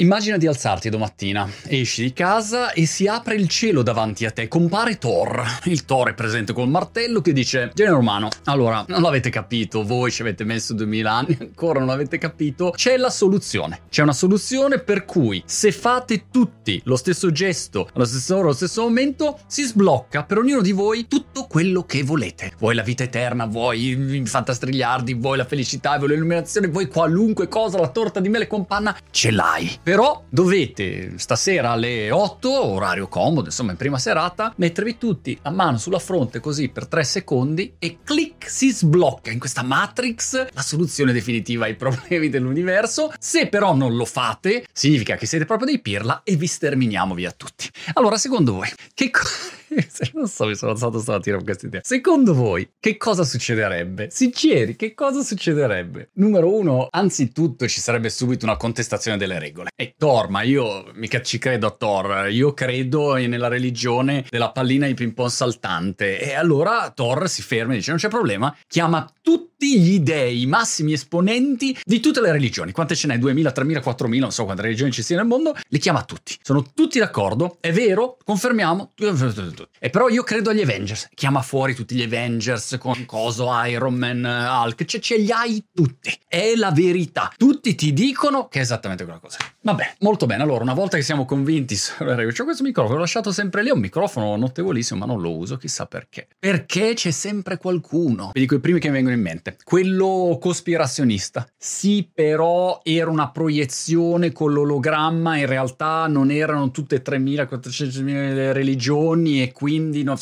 Immagina di alzarti domattina, esci di casa e si apre il cielo davanti a te, compare Thor. Il Thor è presente col martello che dice: Genere umano, allora, non l'avete capito, voi ci avete messo 2000 anni, ancora non l'avete capito. C'è la soluzione. C'è una soluzione per cui se fate tutti lo stesso gesto, allo stesso ora, allo stesso momento, si sblocca per ognuno di voi tutto quello che volete. Vuoi la vita eterna, vuoi i fantastrigliardi, vuoi la felicità, vuoi l'illuminazione, vuoi qualunque cosa, la torta di mele con panna, ce l'hai. Però dovete stasera alle 8, orario comodo, insomma in prima serata, mettervi tutti a mano sulla fronte così per 3 secondi e clic si sblocca in questa matrix la soluzione definitiva ai problemi dell'universo. Se però non lo fate, significa che siete proprio dei pirla e vi sterminiamo via tutti. Allora, secondo voi, che cosa... non so, mi sono alzato stamattina con questa idea. Secondo voi, che cosa succederebbe? Sinceri, che cosa succederebbe? Numero uno, anzitutto ci sarebbe subito una contestazione delle regole. E Thor, ma io mica ci credo a Thor, io credo nella religione della pallina di ping pong saltante. E allora Thor si ferma e dice: Non c'è problema, chiama tutti gli dei, massimi esponenti di tutte le religioni. Quante ce n'è? 2000, 3000, 4000, non so quante religioni ci siano nel mondo. Li chiama tutti. Sono tutti d'accordo? È vero? Confermiamo? E però io credo agli Avengers. Chiama fuori tutti gli Avengers con Coso, Iron Man, Hulk. Cioè, ce li hai tutti. È la verità. Tutti ti dicono che è esattamente quella cosa. Vabbè, molto bene. Allora, una volta che siamo convinti, c'ho questo microfono, l'ho lasciato sempre lì. È un microfono notevolissimo, ma non lo uso, chissà perché. Perché c'è sempre qualcuno. Vi dico i primi che mi vengono in mente. Quello cospirazionista. Sì, però era una proiezione con l'ologramma. In realtà non erano tutte 3.000, 400.000 religioni e quindi non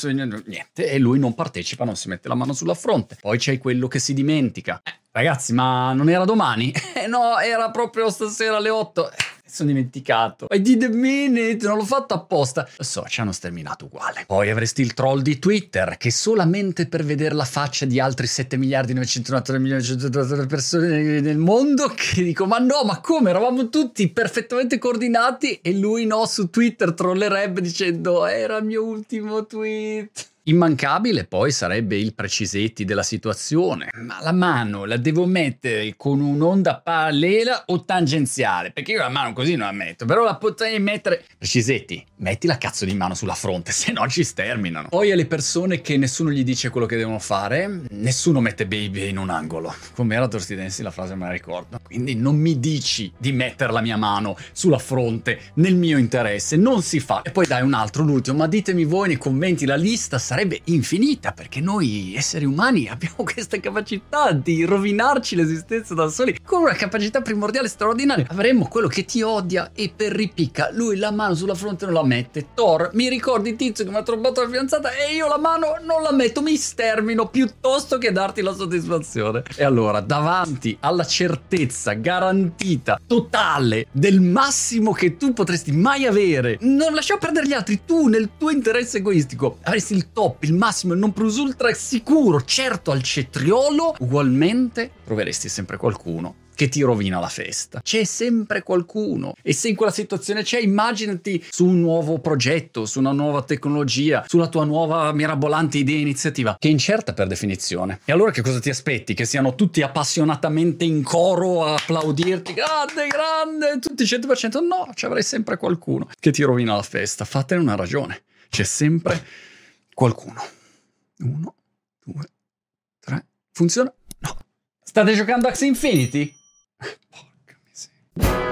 niente. E lui non partecipa, non si mette la mano sulla fronte. Poi c'è quello che si dimentica. Eh, ragazzi, ma non era domani? Eh no, era proprio stasera alle 8. Sono dimenticato. I did a minute, non l'ho fatto apposta. Lo so, ci hanno sterminato uguale. Poi avresti il troll di Twitter, che solamente per vedere la faccia di altri 7 miliardi 993 milioni persone nel mondo, che dico, ma no, ma come? Eravamo tutti perfettamente coordinati e lui no, su Twitter trollerebbe dicendo, era il mio ultimo tweet. Immancabile poi sarebbe il precisetti della situazione, ma la mano la devo mettere con un'onda parallela o tangenziale? Perché io la mano così non la metto, però la potrei mettere... Precisetti, metti la cazzo di mano sulla fronte, se no ci sterminano. Poi alle persone che nessuno gli dice quello che devono fare, nessuno mette baby in un angolo. Come era Tosti Densi la frase me la ricordo. Quindi non mi dici di mettere la mia mano sulla fronte nel mio interesse, non si fa. E poi dai un altro, l'ultimo, ma ditemi voi nei commenti la lista sarebbe sarebbe infinita perché noi esseri umani abbiamo questa capacità di rovinarci l'esistenza da soli con una capacità primordiale straordinaria. Avremmo quello che ti odia e per ripicca lui la mano sulla fronte non la mette. Thor, mi ricordi tizio che mi ha trovato la fidanzata e io la mano non la metto, mi stermino piuttosto che darti la soddisfazione. E allora, davanti alla certezza garantita, totale, del massimo che tu potresti mai avere, non lasciamo perdere gli altri, tu nel tuo interesse egoistico avresti il top top, il massimo, il non plus ultra sicuro, certo al cetriolo, ugualmente troveresti sempre qualcuno che ti rovina la festa. C'è sempre qualcuno. E se in quella situazione c'è, immaginati su un nuovo progetto, su una nuova tecnologia, sulla tua nuova mirabolante idea iniziativa, che è incerta per definizione. E allora che cosa ti aspetti? Che siano tutti appassionatamente in coro a applaudirti? Grande, grande, tutti 100%? No, ci avrai sempre qualcuno che ti rovina la festa. Fatene una ragione. C'è sempre qualcuno. Uno, due, tre. Funziona? No. State giocando Axe Infinity? Porca miseria.